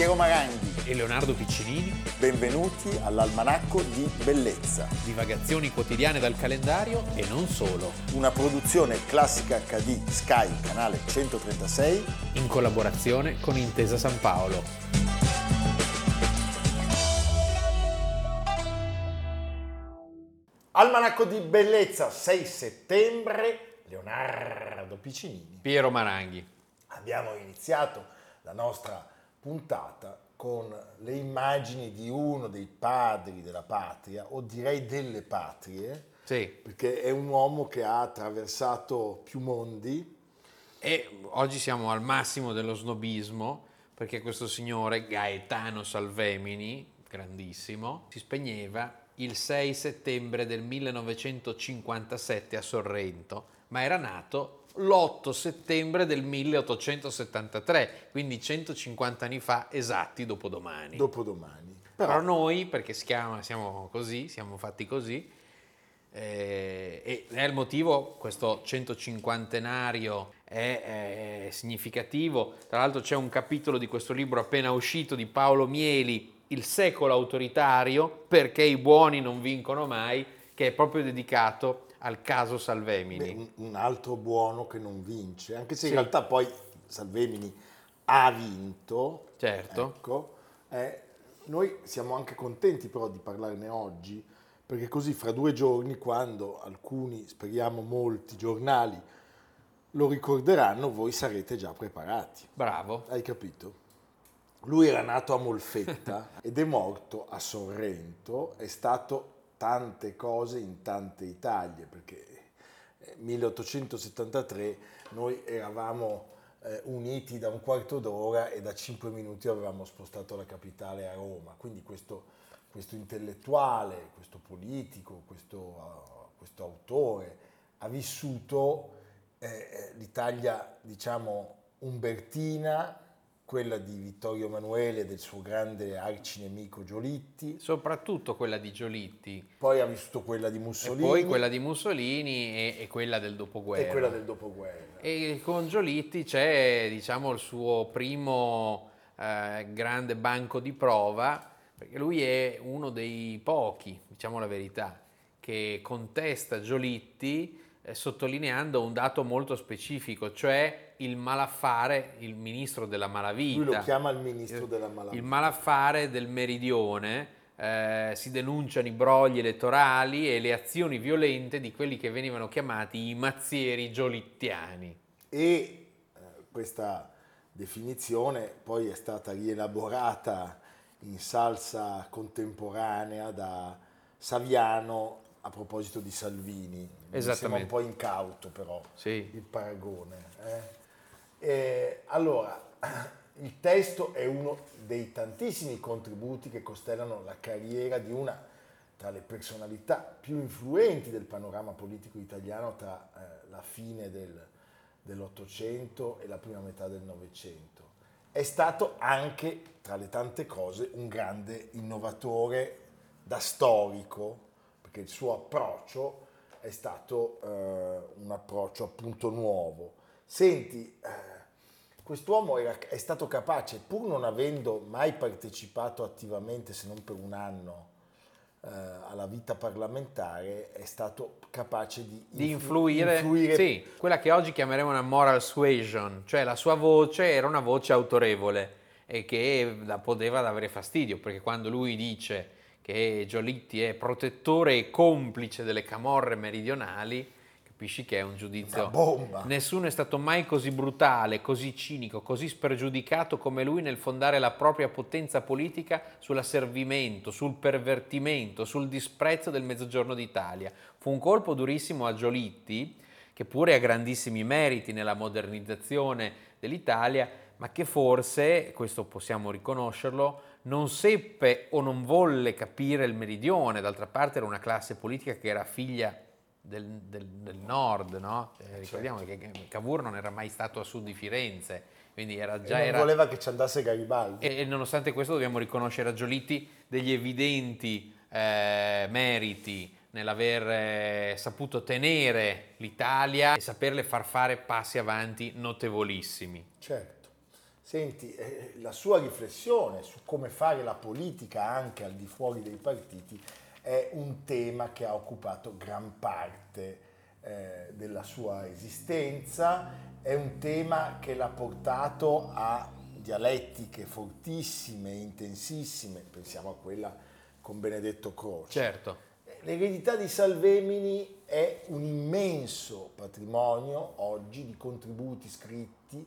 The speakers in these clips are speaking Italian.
Piero Maranghi e Leonardo Piccinini. Benvenuti all'Almanacco di Bellezza. Divagazioni quotidiane dal calendario e non solo. Una produzione classica HD Sky, canale 136. In collaborazione con Intesa San Paolo. Almanacco di Bellezza, 6 settembre, Leonardo Piccinini. Piero Maranghi. Abbiamo iniziato la nostra puntata con le immagini di uno dei padri della patria, o direi delle patrie, Sì. perché è un uomo che ha attraversato più mondi. E oggi siamo al massimo dello snobismo perché questo signore Gaetano Salvemini, grandissimo, si spegneva il 6 settembre del 1957 a Sorrento, ma era nato l'8 settembre del 1873, quindi 150 anni fa esatti dopodomani. Dopodomani. Però noi, perché si chiama, siamo così, siamo fatti così, eh, e è il motivo, questo 150enario è, è significativo. Tra l'altro c'è un capitolo di questo libro appena uscito di Paolo Mieli, Il secolo autoritario, perché i buoni non vincono mai, che è proprio dedicato al caso Salvemini. Beh, un, altro buono che non vince, anche se Sì. in realtà poi Salvemini ha vinto. Certo. Ecco, eh, noi siamo anche contenti però di parlarne oggi, perché così fra due giorni, quando alcuni, speriamo molti giornali, lo ricorderanno, voi sarete già preparati. Bravo. Hai capito? Lui era nato a Molfetta ed è morto a Sorrento, è stato tante cose in tante Italie, perché eh, 1873 noi eravamo eh, uniti da un quarto d'ora e da cinque minuti avevamo spostato la capitale a Roma, quindi questo, questo intellettuale, questo politico, questo, uh, questo autore ha vissuto eh, eh, l'Italia, diciamo, umbertina, quella di Vittorio Emanuele e del suo grande arcinemico Giolitti, Soprattutto quella di Giolitti. poi ha vissuto quella di E Mussolini poi quella di Mussolini e, e quella del dopoguerra. e quella del dopoguerra. E con Giolitti c'è diciamo, il suo primo eh, grande banco di prova, perché lui è uno dei pochi, diciamo la verità, che contesta Giolitti eh, sottolineando un dato molto specifico, cioè il malaffare, il ministro della malavita. Lui lo chiama il ministro della malavita. Il malaffare del meridione, eh, si denunciano i brogli elettorali e le azioni violente di quelli che venivano chiamati i mazzieri giolittiani. E eh, questa definizione poi è stata rielaborata in salsa contemporanea da Saviano a proposito di Salvini. Mi sembra Esattamente. un po' incauto però Sì. il paragone. eh. E, allora, il testo è uno dei tantissimi contributi che costellano la carriera di una tra le personalità più influenti del panorama politico italiano tra eh, la fine del- dell'Ottocento e la prima metà del Novecento. È stato anche, tra le tante cose, un grande innovatore da storico, perché il suo approccio è stato eh, un approccio appunto nuovo. Senti, eh, quest'uomo era- è stato capace, pur non avendo mai partecipato attivamente, se non per un anno, eh, alla vita parlamentare, è stato capace di, Di influ- influire, influire sì, quella che oggi chiameremo una moral suasion, cioè la sua voce era una voce autorevole e che la poteva avere fastidio, perché quando lui dice che Giolitti è protettore e complice delle camorre meridionali, capisci che è un giudizio... Una bomba. Nessuno è stato mai così brutale, così cinico, così spregiudicato come lui nel fondare la propria potenza politica sull'asservimento, sul pervertimento, sul disprezzo del mezzogiorno d'Italia. Fu un colpo durissimo a Giolitti, che pure ha grandissimi meriti nella modernizzazione dell'Italia, ma che forse, questo possiamo riconoscerlo, non seppe o non volle capire il meridione, d'altra parte era una classe politica che era figlia del, del- del nord, no? Eh, ricordiamo che che Cavour non era mai stato a sud di Firenze, quindi era e già... non era- voleva che ci andasse Garibaldi. e, e nonostante questo dobbiamo riconoscere a Giolitti degli evidenti eh, meriti nell'aver eh, saputo tenere l'Italia e saperle far fare passi avanti notevolissimi. Certo. Senti, eh, la sua riflessione su come fare la politica anche al di fuori dei partiti è un tema che ha occupato gran parte eh, della sua esistenza, è un tema che l'ha portato a dialettiche fortissime, intensissime, pensiamo a quella con Benedetto Croce. Certo. L'eredità di Salvemini è un immenso patrimonio oggi di contributi scritti,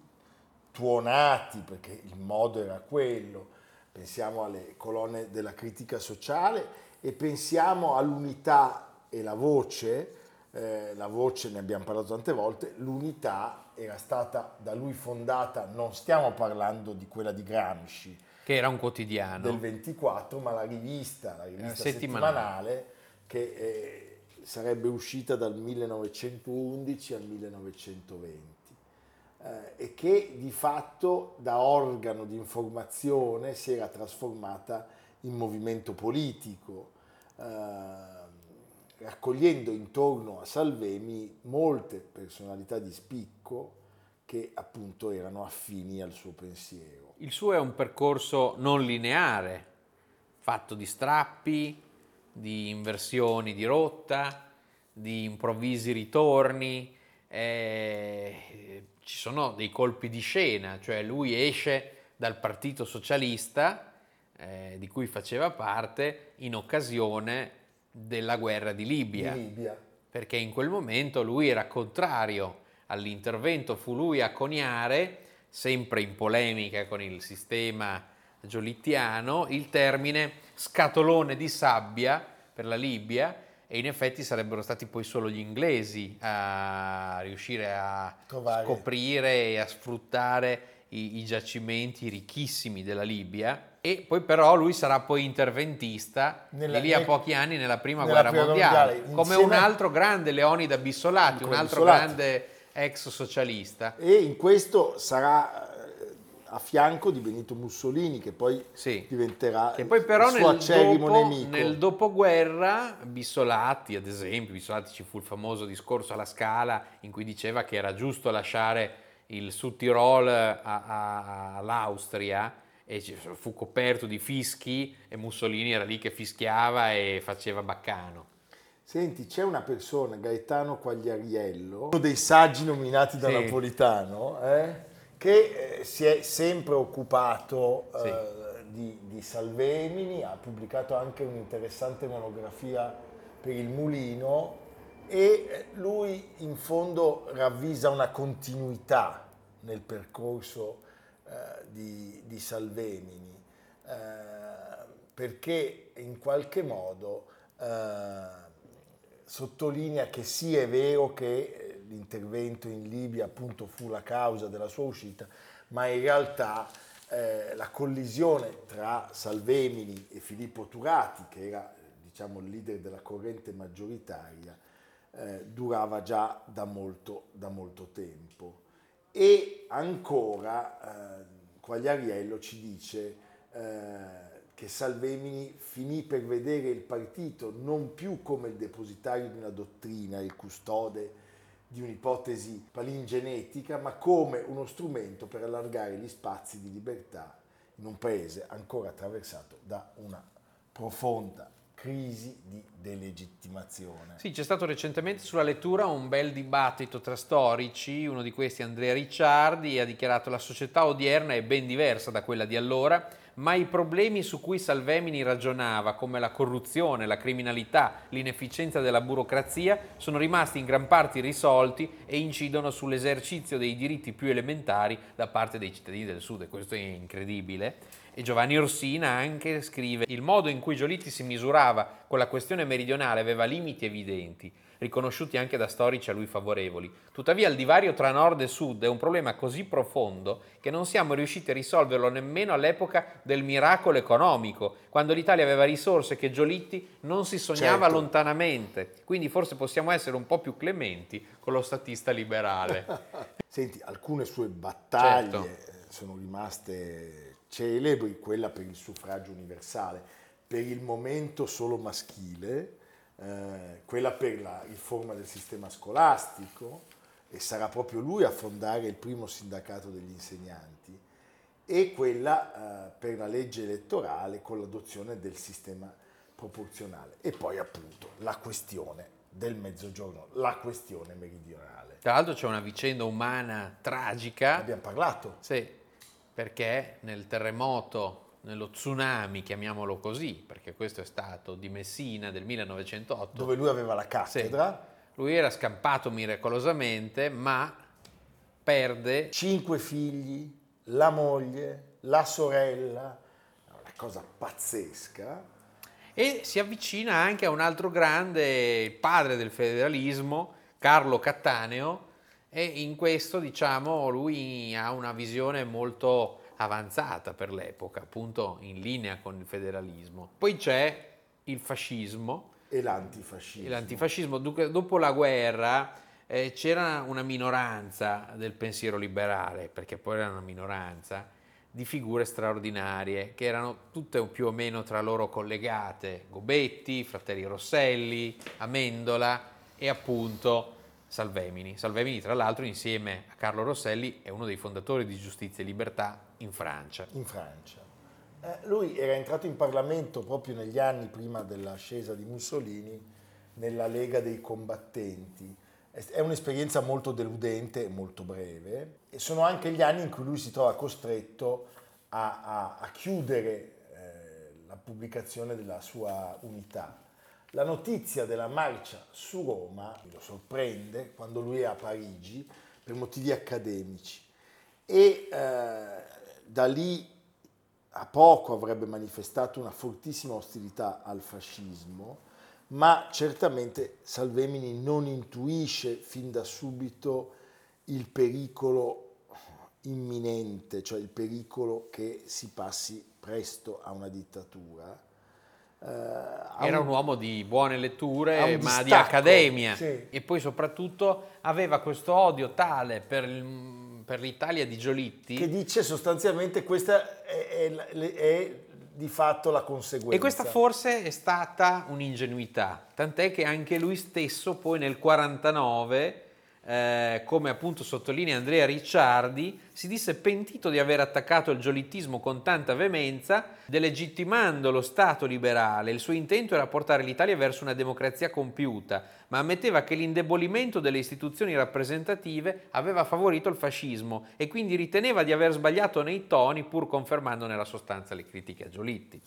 tuonati, perché il modo era quello, pensiamo alle colonne della critica sociale e pensiamo all'unità e la voce, eh, la voce ne abbiamo parlato tante volte, l'unità era stata da lui fondata, non stiamo parlando di quella di Gramsci, che era un quotidiano. Del 24, ma la rivista, la rivista settimanale, settimanale che eh, sarebbe uscita dal 1911 al 1920 eh, e che di fatto da organo di informazione si era trasformata in movimento politico, eh, raccogliendo intorno a Salvemi molte personalità di spicco che appunto erano affini al suo pensiero. Il suo è un percorso non lineare, fatto di strappi, di inversioni di rotta, di improvvisi ritorni, eh, ci sono dei colpi di scena, cioè lui esce dal Partito Socialista, eh, di cui faceva parte, in occasione della guerra di Libia, di Libia, perché in quel momento lui era contrario all'intervento, fu lui a coniare, sempre in polemica con il sistema giolittiano, il termine scatolone di sabbia per la Libia, e in effetti sarebbero stati poi solo gli inglesi a riuscire a Trovare. scoprire e a sfruttare i, i, giacimenti ricchissimi della Libia e poi però lui sarà poi interventista nella, di lì a pochi anni nella prima nella guerra prima mondiale, mondiale come un altro grande Leonida Bissolati, un altro Bissolati. grande ex socialista. E in questo sarà a fianco di Benito Mussolini che poi sì. diventerà che poi però il suo nel acerrimo dopo, nemico. Nel dopoguerra Bissolati, ad esempio, Bissolati ci fu il famoso discorso alla Scala in cui diceva che era giusto lasciare il Sud Tirol all'Austria e fu coperto di fischi e Mussolini era lì che fischiava e faceva baccano. Senti, c'è una persona, Gaetano Quagliariello, uno dei saggi nominati da sì. Napolitano, eh? che eh, si è sempre occupato sì. eh, di, di, Salvemini, ha pubblicato anche un'interessante monografia per il Mulino e eh, lui in fondo ravvisa una continuità nel percorso eh, di, di, Salvemini, eh, perché in qualche modo eh, sottolinea che sì è vero che l'intervento in Libia appunto fu la causa della sua uscita, ma in realtà eh, la collisione tra Salvemini e Filippo Turati, che era diciamo, il leader della corrente maggioritaria, eh, durava già da molto, da molto, tempo. E ancora eh, Quagliariello ci dice eh, che Salvemini finì per vedere il partito non più come il depositario di una dottrina, il custode di un'ipotesi palingenetica, ma come uno strumento per allargare gli spazi di libertà in un paese ancora attraversato da una profonda crisi di delegittimazione. Sì, c'è stato recentemente sulla lettura un bel dibattito tra storici, uno di questi Andrea Ricciardi ha dichiarato la società odierna è ben diversa da quella di allora ma i problemi su cui Salvemini ragionava, come la corruzione, la criminalità, l'inefficienza della burocrazia, sono rimasti in gran parte risolti e incidono sull'esercizio dei diritti più elementari da parte dei cittadini del Sud, e questo è incredibile. E Giovanni Orsina anche scrive: Il modo in cui Giolitti si misurava con la questione meridionale aveva limiti evidenti riconosciuti anche da storici a lui favorevoli. Tuttavia il divario tra nord e sud è un problema così profondo che non siamo riusciti a risolverlo nemmeno all'epoca del miracolo economico, quando l'Italia aveva risorse che Giolitti non si sognava certo. lontanamente. Quindi forse possiamo essere un po' più clementi con lo statista liberale. Senti, alcune sue battaglie certo. sono rimaste celebri, quella per il suffragio universale, per il momento solo maschile, eh, quella per la riforma del sistema scolastico e sarà proprio lui a fondare il primo sindacato degli insegnanti e quella eh, per la legge elettorale con l'adozione del sistema proporzionale. E poi appunto la questione del mezzogiorno, la questione meridionale. Tra l'altro c'è una vicenda umana tragica. Abbiamo parlato. Sì, perché nel terremoto, nello tsunami, chiamiamolo così, perché questo è stato di Messina del 1908. Dove lui aveva la cattedra. Sì, lui era scampato miracolosamente, ma perde... Cinque figli, la moglie, la sorella, una cosa pazzesca. E si avvicina anche a un altro grande, il padre del federalismo, Carlo Cattaneo, e in questo diciamo lui ha una visione molto avanzata per l'epoca, appunto in linea con il federalismo. Poi c'è il fascismo. E l'antifascismo. E l'antifascismo. Dopo la guerra eh, c'era una minoranza del pensiero liberale, perché poi era una minoranza, di figure straordinarie, che erano tutte più o meno tra loro collegate, Gobetti, Fratelli Rosselli, Amendola e appunto Salvemini. Salvemini, tra l'altro, insieme a Carlo Rosselli, è uno dei fondatori di Giustizia e Libertà in Francia. In Francia. Eh, lui era entrato in Parlamento proprio negli anni prima dell'ascesa di Mussolini, nella Lega dei Combattenti è un'esperienza molto deludente e molto breve e sono anche gli anni in cui lui si trova costretto a, a, a chiudere eh, la pubblicazione della sua unità. La notizia della marcia su Roma lo sorprende quando lui è a Parigi per motivi accademici e eh, da lì a poco avrebbe manifestato una fortissima ostilità al fascismo ma certamente Salvemini non intuisce fin da subito il pericolo imminente, cioè il pericolo che si passi presto a una dittatura. Uh, Era un, uomo di buone letture, ma distacco, di accademia sì. e poi soprattutto aveva questo odio tale per, per l'Italia di Giolitti. Che dice sostanzialmente questa è, è, è di fatto la conseguenza. E questa forse è stata un'ingenuità, tant'è che anche lui stesso poi nel 49 eh, come appunto sottolinea Andrea Ricciardi, si disse pentito di aver attaccato il giolittismo con tanta veemenza, delegittimando lo Stato liberale. Il suo intento era portare l'Italia verso una democrazia compiuta, ma ammetteva che l'indebolimento delle istituzioni rappresentative aveva favorito il fascismo e quindi riteneva di aver sbagliato nei toni pur confermando nella sostanza le critiche a Giolitti.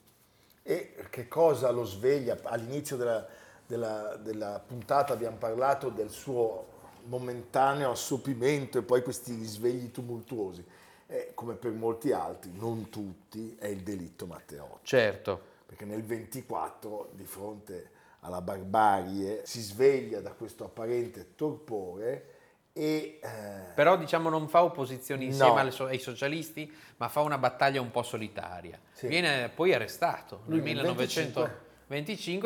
E che cosa lo sveglia? All'inizio della, della, della puntata abbiamo parlato del suo momentaneo assopimento e poi questi risvegli tumultuosi. Eh, come per molti altri, non tutti, è il delitto Matteotti. Certo. Perché nel 24, di fronte alla barbarie, si sveglia da questo apparente torpore e, eh, Però diciamo non fa opposizione insieme no. ai socialisti, ma fa una battaglia un po' solitaria. Sì. Viene poi arrestato nel 1900. 25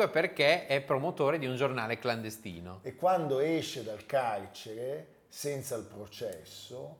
perché è promotore di un giornale clandestino. E quando esce dal carcere, senza il processo,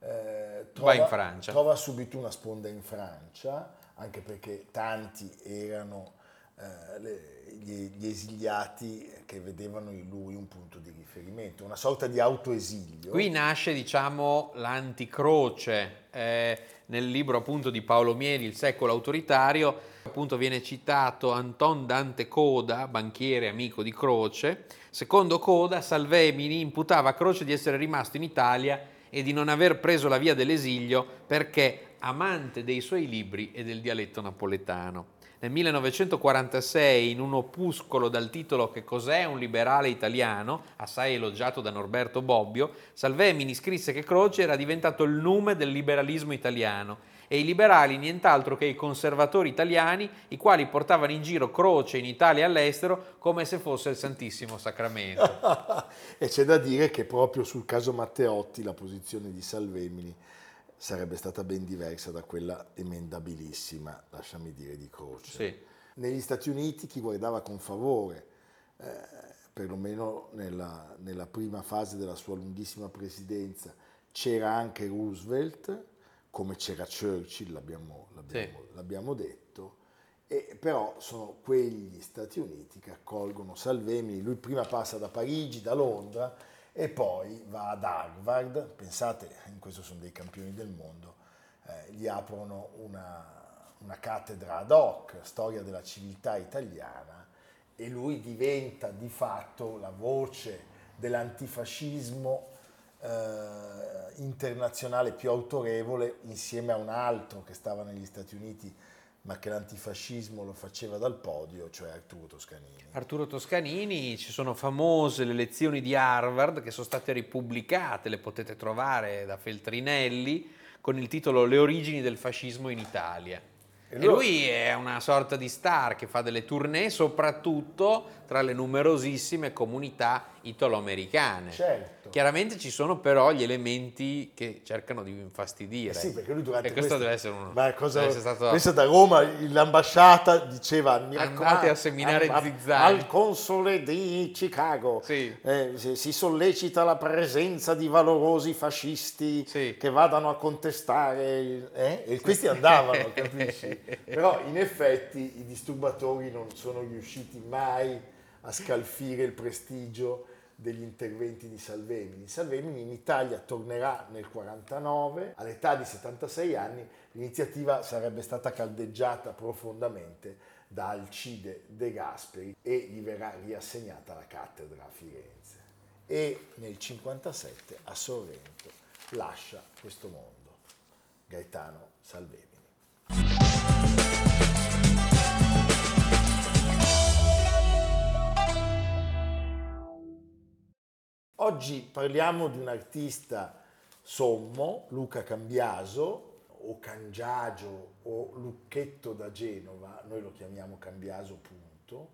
eh, trova, trova, subito una sponda in Francia, anche perché tanti erano eh, gli, gli, esiliati che vedevano in lui un punto di riferimento, una sorta di autoesilio. Qui nasce, diciamo, l'anticroce. Eh, nel libro appunto di Paolo Mieli, Il secolo autoritario, appunto viene citato Anton Dante Coda, banchiere amico di Croce. Secondo Coda, Salvemini imputava a Croce di essere rimasto in Italia e di non aver preso la via dell'esilio perché amante dei suoi libri e del dialetto napoletano. Nel 1946, in un opuscolo dal titolo Che cos'è un liberale italiano, assai elogiato da Norberto Bobbio, Salvemini scrisse che Croce era diventato il nume del liberalismo italiano e i liberali nient'altro che i conservatori italiani, i quali portavano in giro Croce in Italia e all'estero come se fosse il Santissimo Sacramento. e c'è da dire che proprio sul caso Matteotti la posizione di Salvemini sarebbe stata ben diversa da quella emendabilissima, lasciami dire, di Croce. Sì. Negli Stati Uniti chi guardava con favore, eh, perlomeno nella, nella, prima fase della sua lunghissima presidenza, c'era anche Roosevelt, come c'era Churchill, l'abbiamo, l'abbiamo, sì. l'abbiamo detto, e però sono quegli Stati Uniti che accolgono Salvemini, lui prima passa da Parigi, da Londra, e poi va ad Harvard, pensate, in questo sono dei campioni del mondo, eh, gli aprono una, una cattedra ad hoc, storia della civiltà italiana, e lui diventa di fatto la voce dell'antifascismo eh, internazionale più autorevole insieme a un altro che stava negli Stati Uniti ma che l'antifascismo lo faceva dal podio, cioè Arturo Toscanini. Arturo Toscanini, ci sono famose le lezioni di Harvard che sono state ripubblicate, le potete trovare da Feltrinelli, con il titolo Le origini del fascismo in Italia. E lui è una sorta di star che fa delle tournée soprattutto tra le numerosissime comunità italo-americane. Certo. Chiaramente ci sono però gli elementi che cercano di infastidire. Eh sì, perché lui durante e questo queste... deve essere uno. Ma cosa... deve stato... Pensa da Roma, l'ambasciata diceva andate a seminare al, zizzani. Al console di Chicago sì. eh, si sollecita la presenza di valorosi fascisti sì. che vadano a contestare eh? e questi andavano, capisci? Però in effetti i disturbatori non sono riusciti mai a scalfire il prestigio degli interventi di Salvemini. Salvemini in Italia tornerà nel 49, all'età di 76 anni l'iniziativa sarebbe stata caldeggiata profondamente da Alcide De Gasperi e gli verrà riassegnata la cattedra a Firenze. E nel 57 a Sorrento lascia questo mondo Gaetano Salvemini. Oggi parliamo di un artista sommo, Luca Cambiaso, o Cangiagio o Lucchetto da Genova, noi lo chiamiamo Cambiaso punto,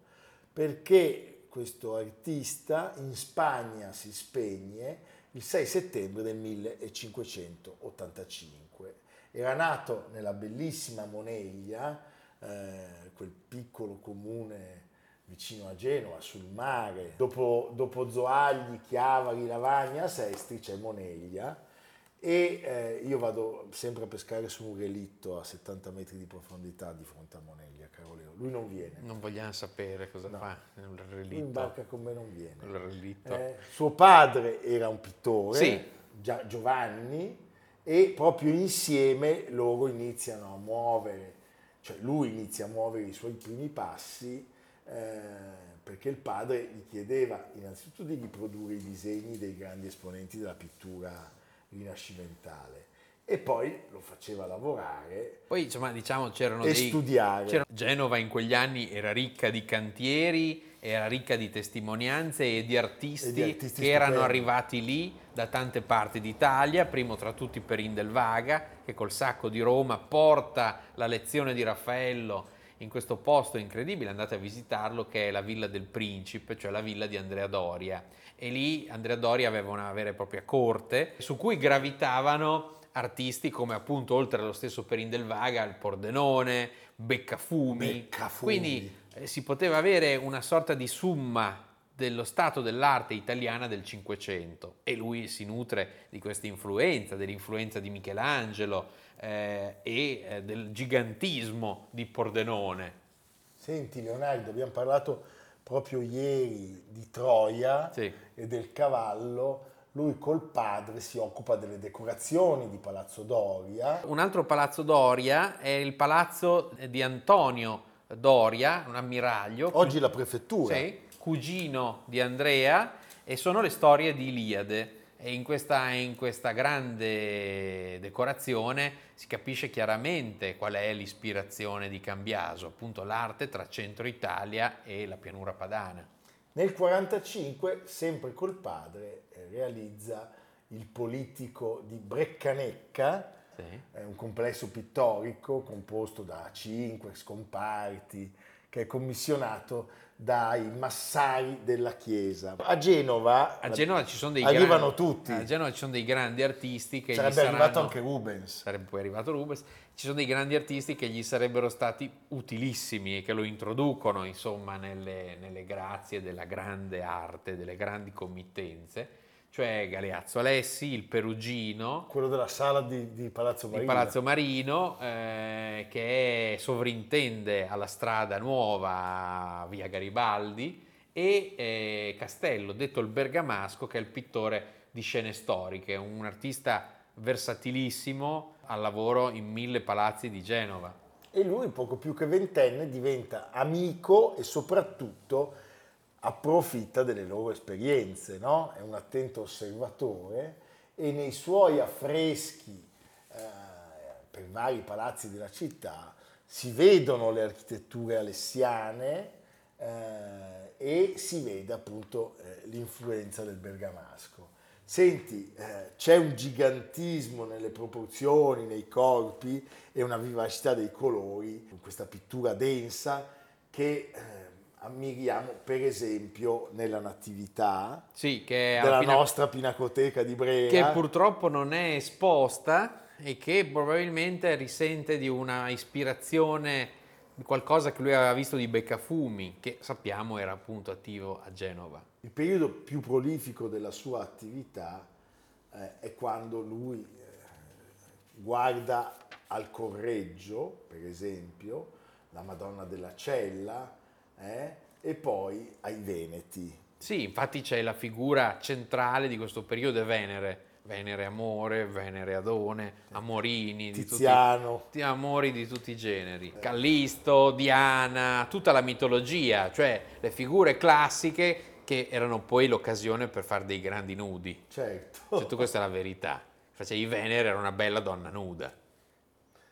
perché questo artista in Spagna si spegne il 6 settembre del 1585. Era nato nella bellissima Moneglia, eh, quel piccolo comune vicino a Genova, sul mare. Dopo, dopo Zoagli, Chiavari, Lavagna, Sestri c'è Moneglia e eh, io vado sempre a pescare su un relitto a 70 metri di profondità di fronte a Moneglia, caro Leo. Lui non viene. Non vogliamo sapere cosa no. fa nel relitto. In barca con me non viene. Nel relitto. Eh, suo padre era un pittore, sì. Giovanni, e proprio insieme loro iniziano a muovere, cioè lui inizia a muovere i suoi primi passi eh, perché il padre gli chiedeva innanzitutto di riprodurre i disegni dei grandi esponenti della pittura rinascimentale e poi lo faceva lavorare poi insomma diciamo c'erano e dei, studiare c'era, Genova in quegli anni era ricca di cantieri era ricca di testimonianze e di artisti, e di artisti che erano stupendi. arrivati lì da tante parti d'Italia, primo tra tutti Perin del Vaga, che col sacco di Roma porta la lezione di Raffaello in questo posto incredibile, andate a visitarlo, che è la Villa del Principe, cioè la villa di Andrea Doria. E lì Andrea Doria aveva una vera e propria corte su cui gravitavano artisti come appunto oltre allo stesso Perin del Vaga, il Pordenone, Beccafumi. Beccafumi. Quindi eh, si poteva avere una sorta di summa dello stato dell'arte italiana del Cinquecento e lui si nutre di questa influenza, dell'influenza di Michelangelo eh, e eh, del gigantismo di Pordenone. Senti Leonardo, abbiamo parlato proprio ieri di Troia Sì. e del cavallo, lui col padre si occupa delle decorazioni di Palazzo Doria, Un altro palazzo Doria è il palazzo di Antonio Doria, un ammiraglio, oggi la prefettura. sì, cugino di Andrea, e sono le storie di Iliade. E in questa, in questa grande decorazione si capisce chiaramente qual è l'ispirazione di Cambiaso, appunto l'arte tra centro Italia e la pianura padana. Nel 1945, sempre col padre, eh, realizza il politico di Breccanecca, Sì. è un complesso pittorico composto da cinque scomparti che è commissionato dai massari della chiesa. A Genova, A Genova ci sono dei arrivano grandi, tutti. A Genova ci sono dei grandi artisti che gli Sarebbe saranno, arrivato anche Rubens. sarebbe poi arrivato Rubens, ci sono dei grandi artisti che gli sarebbero stati utilissimi e che lo introducono insomma nelle, nelle grazie della grande arte, delle grandi committenze, cioè Galeazzo Alessi, il Perugino, Quello della sala di, di Palazzo Marino. Palazzo Marino eh, che sovrintende alla strada nuova via Garibaldi e eh, Castello, detto il Bergamasco, che è il pittore di scene storiche, un artista versatilissimo, al lavoro in mille palazzi di Genova. E lui, poco più che ventenne, diventa amico e soprattutto approfitta delle loro esperienze, no? È un attento osservatore e nei suoi affreschi eh, per vari palazzi della città si vedono le architetture alessiane eh, e si vede appunto eh, l'influenza del bergamasco. Senti, eh, c'è un gigantismo nelle proporzioni, nei corpi e una vivacità dei colori, in questa pittura densa che eh, ammiriamo per esempio nella Natività sì, della Pina... nostra Pinacoteca di Brera. Che purtroppo non è esposta e che probabilmente risente di una ispirazione di qualcosa che lui aveva visto di Beccafumi, che sappiamo era appunto attivo a Genova. Il periodo più prolifico della sua attività eh, è quando lui eh, guarda al Correggio, per esempio, la Madonna della Cella, eh, e poi ai Veneti. Sì, infatti c'è la figura centrale di questo periodo è Venere Venere Amore, Venere Adone, Amorini, Tiziano. Di tutti, amori di tutti i generi, Callisto, Diana, tutta la mitologia, cioè le figure classiche che erano poi l'occasione per fare dei grandi nudi. Certo. Cioè, tu questa è la verità. Facevi Venere era una bella donna nuda.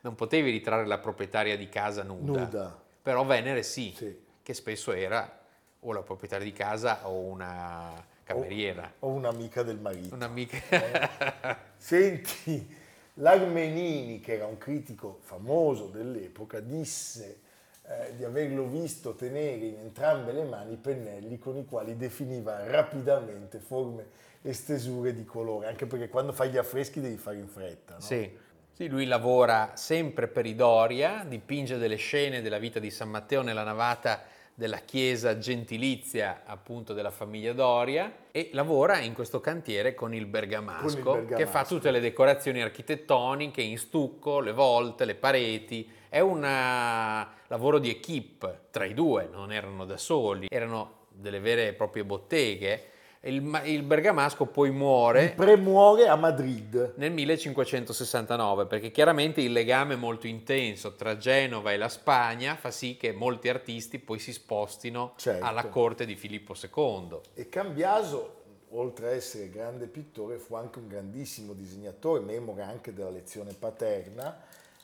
Non potevi ritrarre la proprietaria di casa nuda. Nuda. Però Venere sì, sì. Che spesso era o la proprietaria di casa o una cameriera. O, o un'amica del marito. Un'amica. Eh? Senti, l'Armenini, che era un critico famoso dell'epoca, disse eh, di averlo visto tenere in entrambe le mani i pennelli con i quali definiva rapidamente forme e stesure di colore, anche perché quando fai gli affreschi devi fare in fretta. No? Sì. Sì, lui lavora sempre per i Doria, dipinge delle scene della vita di San Matteo nella navata della chiesa gentilizia appunto della famiglia Doria e lavora in questo cantiere con il bergamasco, con il bergamasco, che fa tutte le decorazioni architettoniche in stucco, le volte, le pareti. È un eh, lavoro di equip tra i due, non erano da soli, erano delle vere e proprie botteghe il, il bergamasco poi muore. Premuore a Madrid. Nel 1569, perché chiaramente il legame molto intenso tra Genova e la Spagna fa sì che molti artisti poi si spostino certo. alla corte di Filippo II. E Cambiaso, oltre a essere grande pittore, fu anche un grandissimo disegnatore, memore anche della lezione paterna.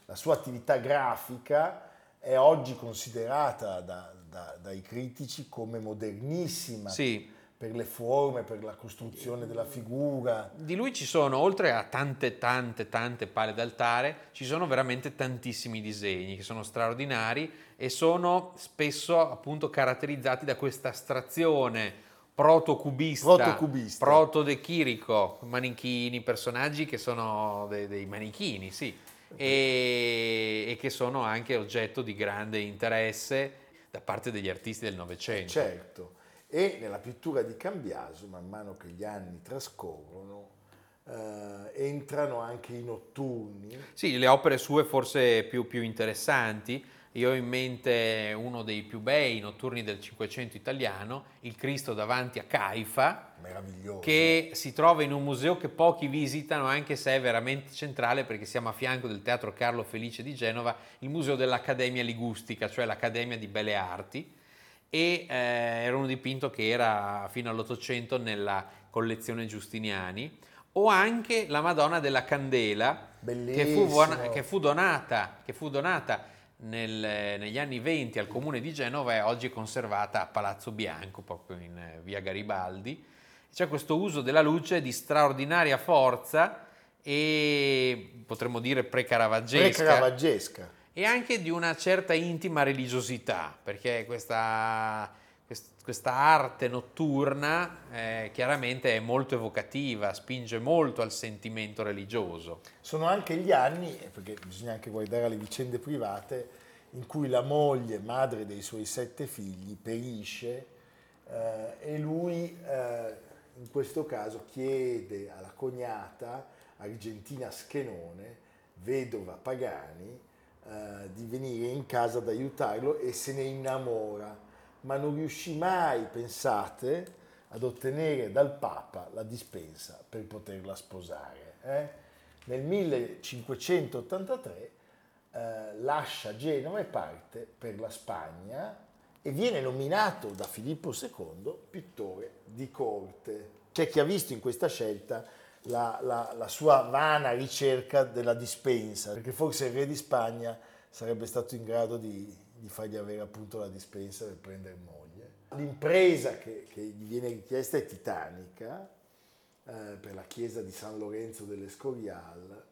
La sua attività grafica è oggi considerata da, da, dai critici come modernissima. Sì per le forme, per la costruzione della figura. Di lui ci sono, oltre a tante, tante, tante pale d'altare, ci sono veramente tantissimi disegni che sono straordinari e sono spesso appunto caratterizzati da questa astrazione protocubista, protocubista. protodechirico, manichini, personaggi che sono dei, dei manichini, sì, e, e che sono anche oggetto di grande interesse da parte degli artisti del Novecento. Certo e nella pittura di Cambiaso, man mano che gli anni trascorrono, eh, entrano anche i notturni. Sì, le opere sue forse più, più interessanti. Io ho in mente uno dei più bei notturni del Cinquecento italiano, Il Cristo davanti a Caifa, Meraviglioso. che si trova in un museo che pochi visitano, anche se è veramente centrale perché siamo a fianco del Teatro Carlo Felice di Genova, il museo dell'Accademia Ligustica, cioè l'Accademia di Belle Arti e eh, era un dipinto che era fino all'Ottocento nella collezione Giustiniani, o anche la Madonna della Candela, che fu, che fu, donata, che fu donata nel, negli anni 20 al comune di Genova e oggi è conservata a Palazzo Bianco, proprio in eh, via Garibaldi. C'è questo uso della luce di straordinaria forza e potremmo dire pre-caravaggesca. Pre-caravaggesca e anche di una certa intima religiosità, perché questa, questa arte notturna eh, chiaramente è molto evocativa, spinge molto al sentimento religioso. Sono anche gli anni, perché bisogna anche guardare alle vicende private, in cui la moglie, madre dei suoi sette figli, perisce eh, e lui eh, in questo caso chiede alla cognata Argentina Schenone, vedova Pagani, eh, di venire in casa ad aiutarlo e se ne innamora, ma non riuscì mai, pensate, ad ottenere dal Papa la dispensa per poterla sposare. Eh? nel 1583 eh, lascia Genova e parte per la Spagna e viene nominato da Filippo II pittore di corte. C'è chi ha visto in questa scelta la, la, la, sua vana ricerca della dispensa, perché forse il re di Spagna sarebbe stato in grado di, di fargli avere appunto la dispensa per prendere moglie. L'impresa che, che gli viene richiesta è titanica eh, per la chiesa di San Lorenzo dell'Escorial.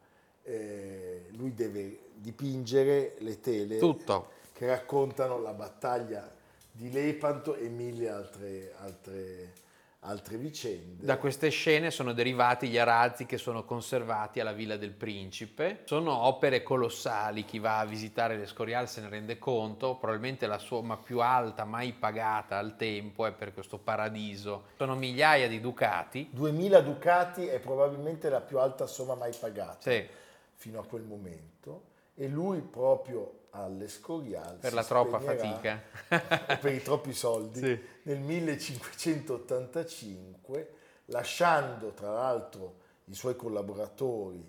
Eh, lui deve dipingere le tele Tutto. che raccontano la battaglia di Lepanto e mille altre, altre, altre vicende. Da queste scene sono derivati gli arazzi che sono conservati alla Villa del Principe. Sono opere colossali, chi va a visitare l'Escorial se ne rende conto, probabilmente la somma più alta mai pagata al tempo è per questo paradiso. Sono migliaia di ducati. 2000 ducati è probabilmente la più alta somma mai pagata Sì. fino a quel momento e lui proprio all'Escorial Per si la troppa fatica. per i troppi soldi Sì. nel 1585 lasciando tra l'altro i suoi collaboratori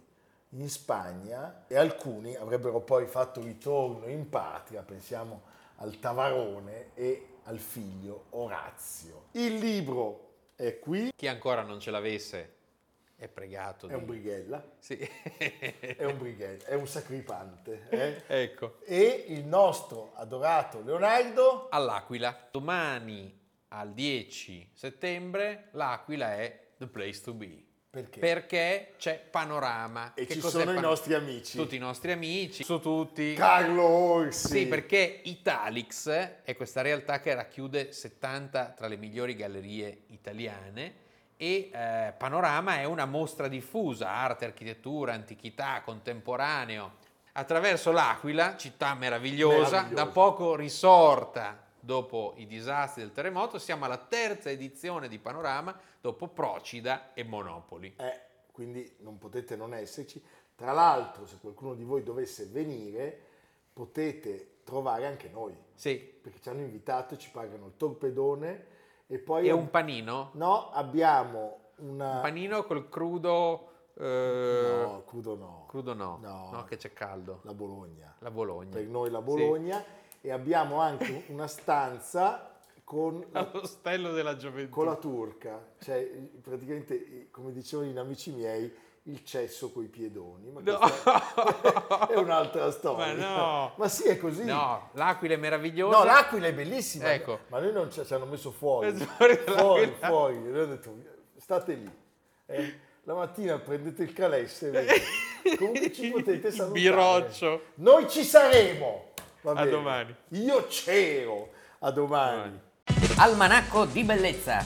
in Spagna e alcuni avrebbero poi fatto ritorno in patria, pensiamo al Tavarone e al figlio Orazio. Il libro è qui, Chi ancora non ce l'avesse è pregato è un di... brighella, Sì. è un brighella, è un sacripante. eh? ecco. E il nostro adorato Leonardo All'Aquila. Domani al 10 settembre l'Aquila è the place to be. perché? Perché c'è Panorama. E Che ci sono i Pan- nostri amici. Tutti i nostri amici, su tutti. Carlo Orsi. Sì, perché Italix è questa realtà che racchiude 70 tra le migliori gallerie italiane e eh, Panorama è una mostra diffusa, arte, architettura, antichità, contemporaneo. Attraverso l'Aquila, città meravigliosa, Meravigliosa. da poco risorta dopo i disastri del terremoto, siamo alla terza edizione di Panorama dopo Procida e Monopoli. Eh, quindi non potete non esserci. Tra l'altro, se qualcuno di voi dovesse venire, potete trovare anche noi, Sì, perché ci hanno invitato, ci pagano il torpedone e poi è un panino, no, abbiamo una un panino col crudo... eh, No, crudo no. Crudo no, No. no, che c'è caldo. La Bologna. La Bologna. Per noi la Bologna e abbiamo anche una stanza con la, Allo stello della gioventù. con la turca, cioè praticamente come dicevano i amici miei il cesso coi piedoni, ma No. è un'altra storia. Ma no. Ma sì, è così. No, l'Aquila è meravigliosa. No, l'Aquila è bellissima, Ecco. ma noi non ci, ci hanno messo fuori, fuori fuori, fuori. Noi abbiamo detto, state lì. Eh, la mattina prendete il calesse e. Comunque ci potete salutare. biroccio. Noi ci saremo. Va A domani. Io c'ero. A domani. Domani. Almanacco di bellezza